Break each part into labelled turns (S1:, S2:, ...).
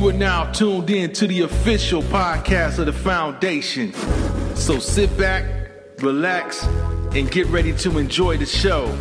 S1: You are now tuned in to the official podcast of the foundation. So sit back, relax, and get ready to enjoy the show.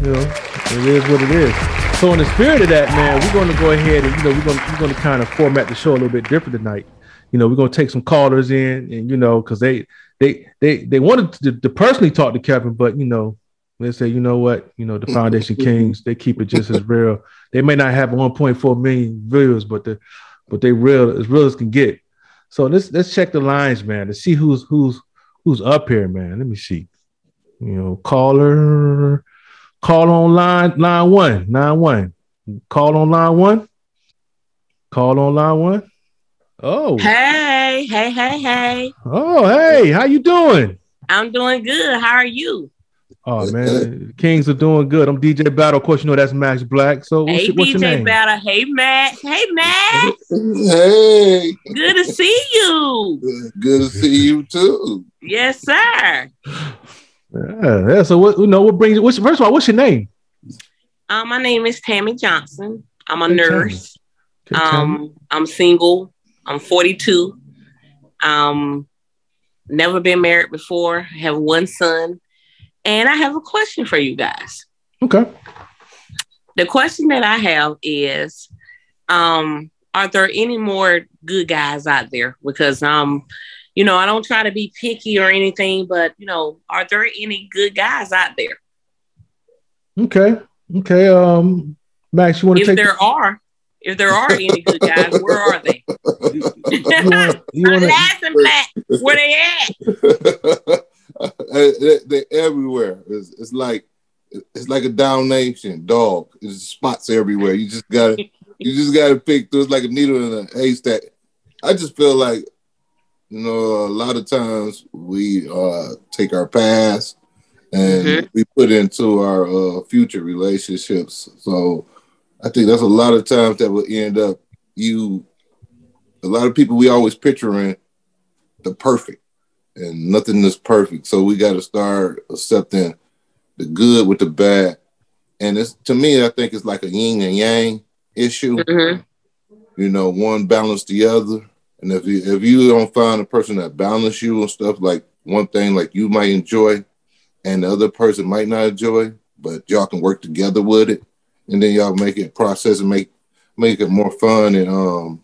S2: You know, it is what it is. So in the spirit of that, man, we're going to go ahead and you know we're going to, we're going to kind of format the show a little bit different tonight. You know, we're going to take some callers in, and you know, because they they they they wanted to, to personally talk to Kevin, but you know, they say, you know what, you know, the Foundation Kings, they keep it just as real. They may not have 1.4 million viewers, but the but they real as real as can get. So let's let's check the lines, man, to see who's who's who's up here, man. Let me see. You know, caller, call on line line one, line one. Call on line one. Call on line one. Oh,
S3: Hey, hey, hey, hey.
S2: oh, hey, how you doing?
S3: I'm doing good. How are you?
S2: Oh man, Kings are doing good. I'm DJ Battle. Of course, you know that's Max Black. So what's,
S3: hey,
S2: your, what's your
S3: DJ
S2: name?
S3: Battle. Hey, Max. Hey, Max.
S4: Hey,
S3: Good to see you.
S4: good to see you too.
S3: Yes, sir.
S2: Yeah, yeah. So what you know? What brings? You? What's, first of all, what's your name?
S3: Um, my name is Tammy Johnson. I'm a
S2: Hey,
S3: nurse.
S2: Okay, tell me.
S3: Um, I'm single. I'm 42. Um, never been married before. Have one son, and I have a question for you guys.
S2: okay.
S3: the question that I have is, um, are there any more good guys out there? Because um, you know, I don't try to be picky or anything, but you know, are there any good guys out there?
S2: Okay. Okay. Um, Max, you want to
S3: If
S2: take?
S3: there are, if there are any good guys, where are they?
S2: you want? You
S3: I'm
S2: want to?
S3: laughing black. Where they at?
S4: they, they're everywhere. It's, it's like it's like a Dalmatian dog. There's spots everywhere. You just gotta you just gotta pick through. It's like a needle in a haystack. I just feel like you know a lot of times we uh, take our past and
S3: Mhm.
S4: we put into our uh, future relationships. So I think that's a lot of times that will end up you. A lot of people we always picturing the perfect, and nothing is perfect. So we got to start accepting the good with the bad. And it's to me, I think it's like a yin and yang issue.
S3: Mhm.
S4: You know, one balance the other. And if you if you don't find a person that balance you and stuff, like one thing like you might enjoy, and the other person might not enjoy, but y'all can work together with it, and then y'all make it process and make make it more fun and um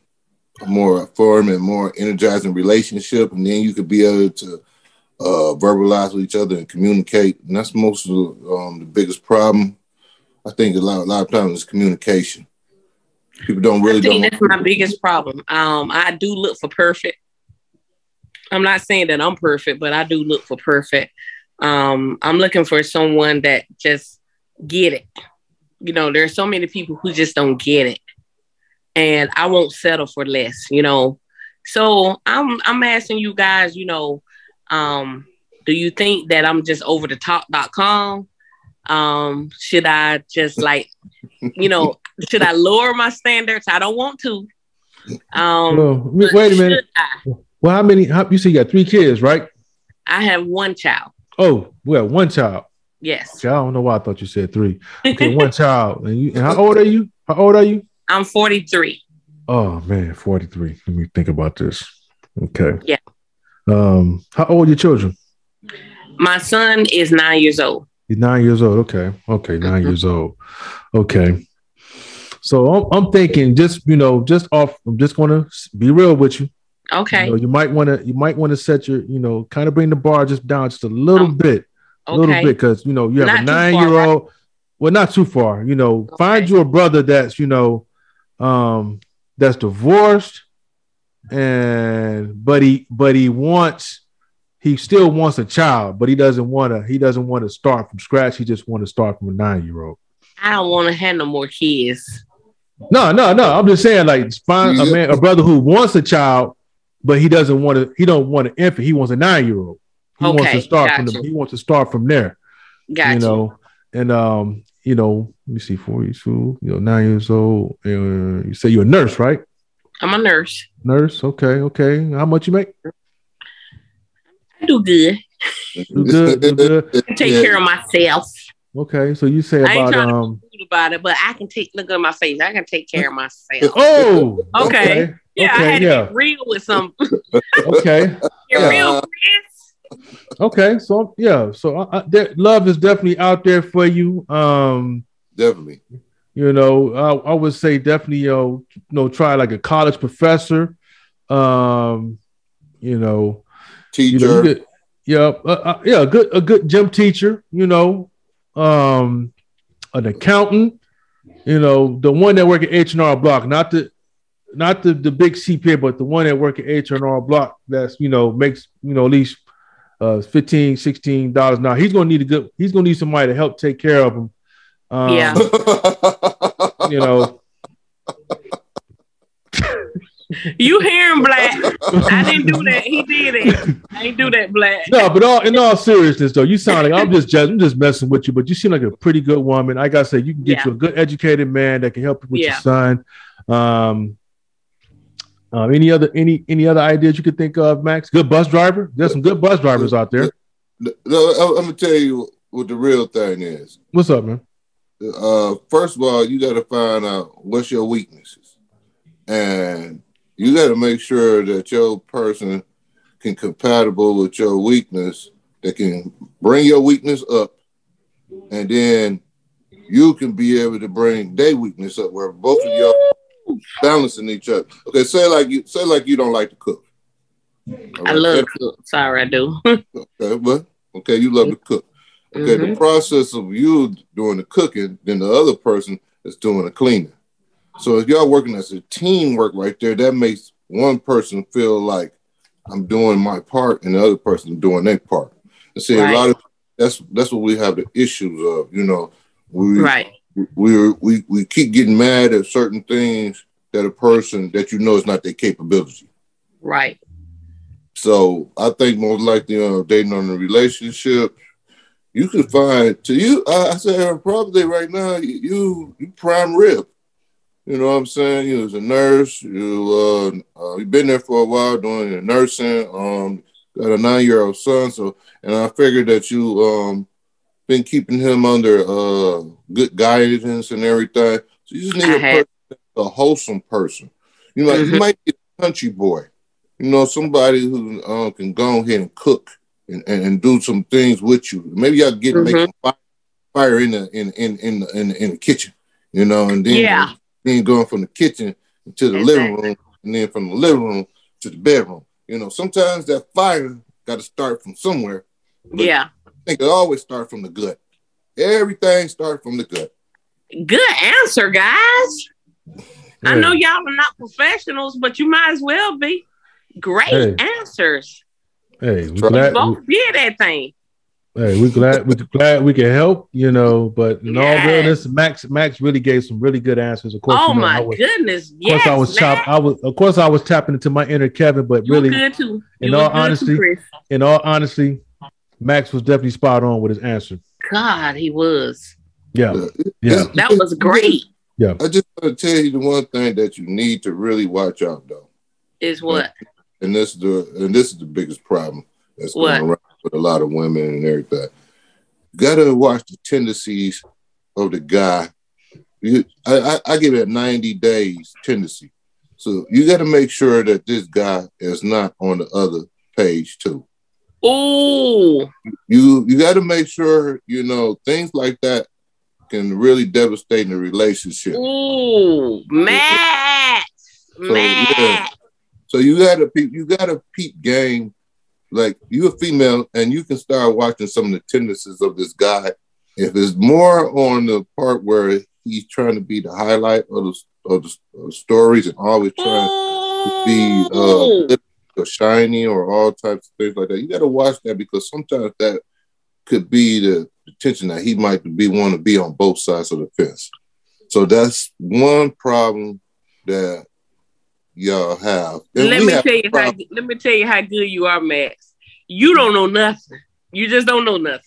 S4: a more firm and more energizing relationship, and then you could be able to uh, verbalize with each other and communicate. And that's most of the, um, the biggest problem. I think a lot, a lot of times is communication. People don't really
S3: I think
S4: don't.
S3: that's my biggest problem. Um, I do look for perfect. I'm not saying that I'm perfect, but I do look for perfect. Um, I'm looking for someone that just get it. You know, there's so many people who just don't get it, and I won't settle for less. You know, so I'm I'm asking you guys. You know, um, do you think that I'm just over the top.com? Um, should I just like, you know, should I lower my standards? I don't want to. Um,
S2: Well, wait a minute.
S3: I?
S2: Well, how many? How, you say you got three kids, right?
S3: I have one child.
S2: Oh, well, one child.
S3: Yes,
S2: See, I don't know why I thought you said three. Okay, one child. And, you, and how old are you? How old are you?
S3: I'm 43.
S2: Oh man, 43. Let me think about this. Okay.
S3: Yeah.
S2: Um, how old are your children?
S3: My son is nine years old.
S2: He's nine years old. Okay. Okay, 9
S3: Mhm.
S2: years old. Okay. So I'm, I'm thinking just, you know, just off, I'm just gonna be real with you.
S3: Okay.
S2: You, know, you might want to, you might want to set your, you know, kind of bring the bar just down just a little
S3: Um,
S2: bit, a little bit, because you know you have
S3: Not
S2: a
S3: too far,
S2: nine year old. Well, not too far. You know, find
S3: Okay.
S2: you a brother that's, you know, um, that's divorced, and but he, but he wants, he still wants a child, but he doesn't want to, he doesn't want to start from scratch. He just want to start from a nine year old.
S3: I don't want to have no more kids.
S2: No, no, no. I'm just saying, like, find a man, a brother who wants a child, but he doesn't want to. He don't want an infant. He wants a nine year old. He wants to start from the. He wants to start from there.
S3: Got
S2: you
S3: you.
S2: know, and um, you know, let me see, forty-two. You know, nine years old. Uh, you say you're a nurse, right?
S3: I'm a nurse.
S2: Nurse. Okay, okay. How much you make?
S3: I do good.
S2: Do good. Do good.
S3: I take
S4: Yeah.
S3: care of myself.
S2: Okay, so you say
S3: I ain't
S2: about
S3: to
S2: um.
S3: about it, but I can take look at my face. I can take care of myself.
S2: Oh,
S3: Okay.
S2: okay,
S3: Yeah, I
S2: okay,
S3: had to
S2: yeah.
S3: be real with some
S2: okay,
S3: get
S2: Yeah.
S3: real, Chris.
S2: Okay. So yeah, so I, I, there, love is definitely out there for you. Um,
S4: Definitely.
S2: you know, I, I would say definitely, you know, you know, try like a college professor. Um, you know, you
S4: Teacher.
S2: know, you yeah, uh, uh, yeah, a good a good gym teacher. You know, um, an accountant. You know, the one that work at H and R Block, not the not the the big CPA, but the one that work at H and R Block. That's you know makes you know at least uh 15 16 dollars now. He's gonna need a good. He's gonna need somebody to help take care of him. Um,
S3: Yeah.
S2: you know.
S3: You hear him, Black? I didn't do that. He did it. I ain't do that, Black.
S2: No, but all in all seriousness, though, you sound like I'm just just I'm just messing with you, but you seem like a pretty good woman. Like I said, you can get
S3: Yeah.
S2: you a good educated man that can help you with your son. Um, um, any other any any other ideas you could think of, Max? Good bus driver. There's some good bus drivers out there.
S4: No, I'm gonna tell you what the real thing is.
S2: What's up, man?
S4: Uh, first of all, you got to find out what's your weaknesses, and you got to make sure that your person can compatible with your weakness. That can bring your weakness up, and then you can be able to bring their weakness up, where both of y'all balancing each other. Okay, say like you say like you don't like to cook. All
S3: I love
S4: that-
S3: cook. Sorry, I do.
S4: Okay, but okay, you love to cook. Okay, the
S3: Mhm.
S4: process of you doing the cooking, then the other person is doing the cleaning. So if y'all working as a teamwork right there, that makes one person feel like I'm doing my part and the other person doing their part. And see,
S3: Right.
S4: a lot of that's that's what we have the issues of. You know, we
S3: Right.
S4: we we we keep getting mad at certain things that a person that you know is not their capability.
S3: Right.
S4: So I think most likely uh, dating on a relationship, you can find to you. I, I say probably right now you, you prime rib. You know what I'm saying? You was a nurse. You uh, uh you've been there for a while doing your nursing. Um, got a nine year old son. So and I figured that you um been keeping him under uh good guidance and everything. So you just need
S3: I
S4: a,
S3: have.
S4: person, a wholesome person. You know, you
S3: Mhm.
S4: might be a country boy you know, somebody who uh, can go ahead and cook and, and, and do some things with you. Maybe y'all get make
S3: Mhm.
S4: some fire, fire in the in in in the, in, the, in the kitchen, you know, and then
S3: Yeah.
S4: then going from the kitchen to the living room, and then from the living room to the bedroom. You know, sometimes that fire got to start from somewhere.
S3: Yeah.
S4: I think it always start from the gut. Everything starts from the gut.
S3: Good answer, guys. I know y'all are not professionals, but you might as well be. Great
S2: Hey.
S3: answers.
S2: Hey, we
S4: Try-
S2: glad,
S3: Both did that thing.
S2: hey, we glad we glad we can help, you know. But in all
S3: Yes.
S2: realness, Max Max really gave some really good answers. Of course,
S3: Oh
S2: you know,
S3: my
S2: I was,
S3: goodness.
S2: Of course,
S3: Yes,
S2: I was
S3: man.
S2: chopped. I was, of course, I was tapping into my inner Kevin, but
S3: You were
S2: really,
S3: good too.
S2: in
S3: You
S2: all
S3: good
S2: honesty-
S3: too,
S2: in all honesty, Max was definitely spot on with his answer.
S3: God, he was.
S2: Yeah,
S4: Yeah.
S2: yeah,
S3: That was great.
S4: I just want to tell you the one thing that you need to really watch out though.
S3: Is what?
S4: and this is the and this is the biggest problem that's
S3: What?
S4: going around with a lot of women and everything. You gotta watch the tendencies of the guy. You, I, I, I give it 90 days tendency. So you got to make sure that this guy is not on the other page too.
S3: Oh,
S4: You you got to make sure you know things like that can really devastate a relationship.
S3: Ooh. Matt.
S4: So,
S3: Matt.
S4: yeah. So you gotta peep, you gotta peep game. Like you a female and you can start watching some of the tendencies of this guy. If it's more on the part where he's trying to be the highlight of the, of the, of the stories and always trying to be uh, or shiny or all types of things like that, you gotta watch that because sometimes that could be the, the tension that he might be want to be on both sides of the fence. So that's one problem that y'all have. And
S3: let me
S4: have
S3: tell you how let me tell you how good you are, Max. You don't know nothing. You just don't know nothing.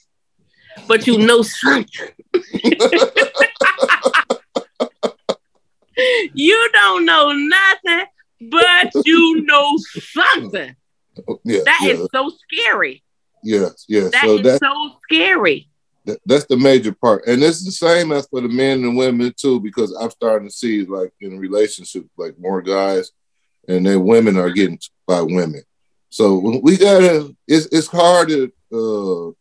S3: But you know something. You don't know nothing, but you know something.
S4: yeah,
S3: That
S4: yeah,
S3: is so scary.
S4: yes, yes.
S3: That
S4: so
S3: is
S4: that
S3: so scary.
S4: That, that's the major part, and it's the same as for the men and women too. Because I'm starting to see like in relationships, like more guys, and then women are getting by women. So we gotta. It's it's hard to uh,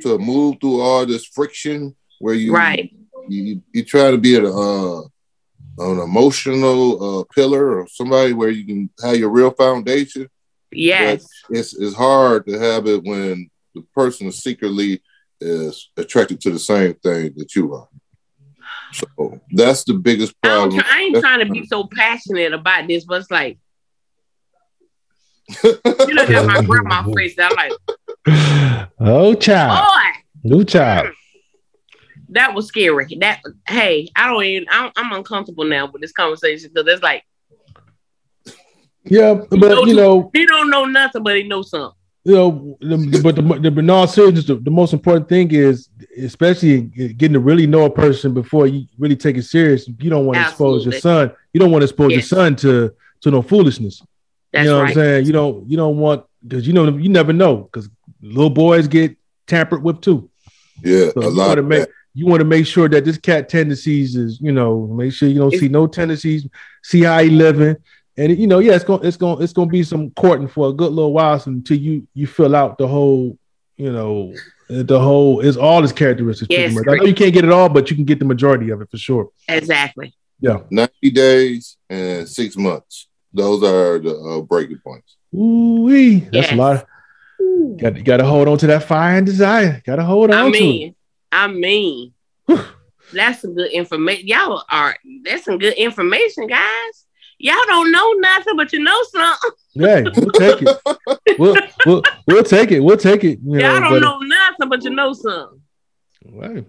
S4: to move through all this friction where you
S3: Right.
S4: you, you try to be a uh, an emotional uh, pillar or somebody where you can have your real foundation.
S3: Yes.
S4: It's it's hard to have it when the person is secretly is attracted to the same thing that you are. So that's the biggest
S3: I,
S4: problem.
S3: try, I ain't
S4: That's-
S3: trying to be so passionate about this, but it's like you look at my grandma face. I'm like,
S2: oh, child.
S3: boy,
S2: New child. Mm.
S3: that was scary. That hey, I don't even. I'm, I'm uncomfortable now with this conversation because it's like
S2: Yeah, but you know,
S3: he don't know nothing, but he knows something.
S2: You know, the, but the, the, but no seriousness, the, the most important thing is, especially getting to really know a person before you really take it serious. You don't want to expose your son. You don't want to expose your son to to no foolishness.
S3: That's
S2: you know
S3: right.
S2: what I'm saying? You don't you don't want because you know you never know because little boys get tampered with too.
S4: yeah,
S2: So
S4: a
S2: you
S4: lot
S2: want to
S4: of
S2: make
S4: that.
S2: you want to make sure that this cat tendencies is you know make sure you don't
S3: It's-
S2: see no tendencies, see how he living, and you know yeah it's gonna it's gonna it's gonna be some courting for a good little while until you you fill out the whole you know the whole is all his characteristics.
S3: Yes,
S2: much. I know you can't get it all, but you can get the majority of it for sure.
S3: Exactly.
S4: Yeah, 90 days and six months. Those are the uh, breaking points.
S2: Ooh, that's
S3: Yes.
S2: a lot. Got got to hold on to that fire and desire. Got to hold on
S3: I
S2: to it.
S3: mean, I mean, that's some good information. Y'all are that's some good information, guys. Y'all don't know nothing, but you know something.
S2: Hey, we'll take it. We'll, we'll, we'll take it. We'll take it. You
S3: Y'all
S2: know,
S3: don't
S2: but-
S3: know nothing, but you know something.
S2: Hey,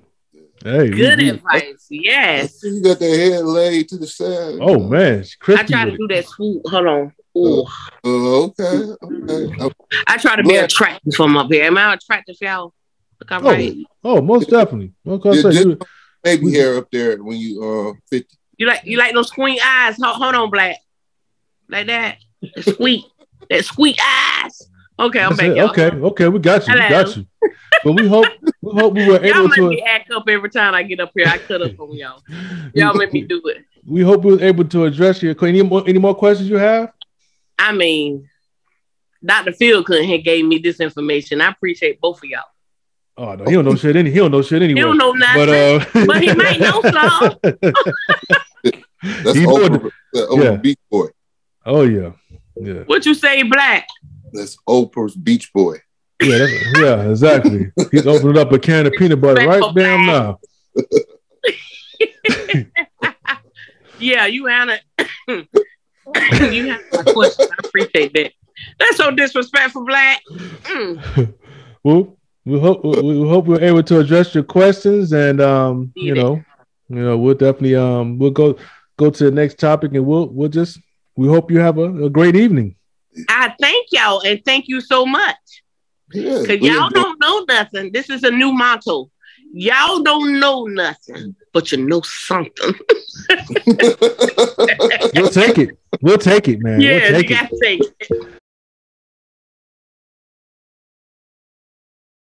S2: hey,
S3: Good
S2: we-
S3: advice. Yes.
S4: You got the head laid to the side.
S2: Oh man, it's
S3: I
S2: crispy.
S3: try to do that swoop. Hold on. Ooh.
S4: Uh, okay, okay. Uh,
S3: I try to be
S4: Look.
S3: attractive from up here. Am I attractive, y'all? Look, all
S2: Oh.
S3: right.
S2: Oh, most definitely. Okay,
S4: Yeah,
S2: so
S4: just-
S2: you-
S4: maybe
S2: We-
S4: hair up there when you uh 50.
S3: You like you like those squint eyes? Hold, hold on, black. Like that. That squeak. that squeak eyes. Okay, I'm
S2: that's
S3: back.
S2: it.
S3: y'all.
S2: okay, okay, we got you. We got you. But we hope we hope we were
S3: Y'all
S2: able
S3: make
S2: to.
S3: me act up every time I get up here. I cut up on y'all. Y'all make me do it.
S2: We hope we were able to address your. Any more any more questions you have?
S3: I mean, Dr. Phil couldn't have gave me this information. I appreciate both of y'all.
S2: Oh no, he don't know shit. Any he don't know shit anyway.
S3: He don't know nothing.
S2: But uh,
S3: But he might know some.
S4: That's
S2: He
S4: Oprah,
S2: doing-
S4: uh, Oprah
S2: Yeah.
S4: Beach Boy.
S2: oh yeah, yeah,
S3: what you say, black?
S4: That's Oprah's Beach Boy.
S2: yeah, that's, yeah, exactly. He's opening up a can of peanut butter right damn now.
S3: Yeah, you Anna. you have my question. I appreciate that. That's so disrespectful, black. Mm.
S2: well, we hope we we hope we're able to address your questions, and um, you know, you know, we'll definitely um, we'll go go to the next topic, and we'll we'll just we hope you have a, a great evening.
S3: I thank y'all and thank you so much. Because
S4: we
S3: y'all don't know nothing. This is a new motto. Y'all don't know nothing, but you know something.
S2: We'll take it. We'll take it, man.
S3: yeah,
S2: we'll
S3: you
S2: take it.
S3: got to take it.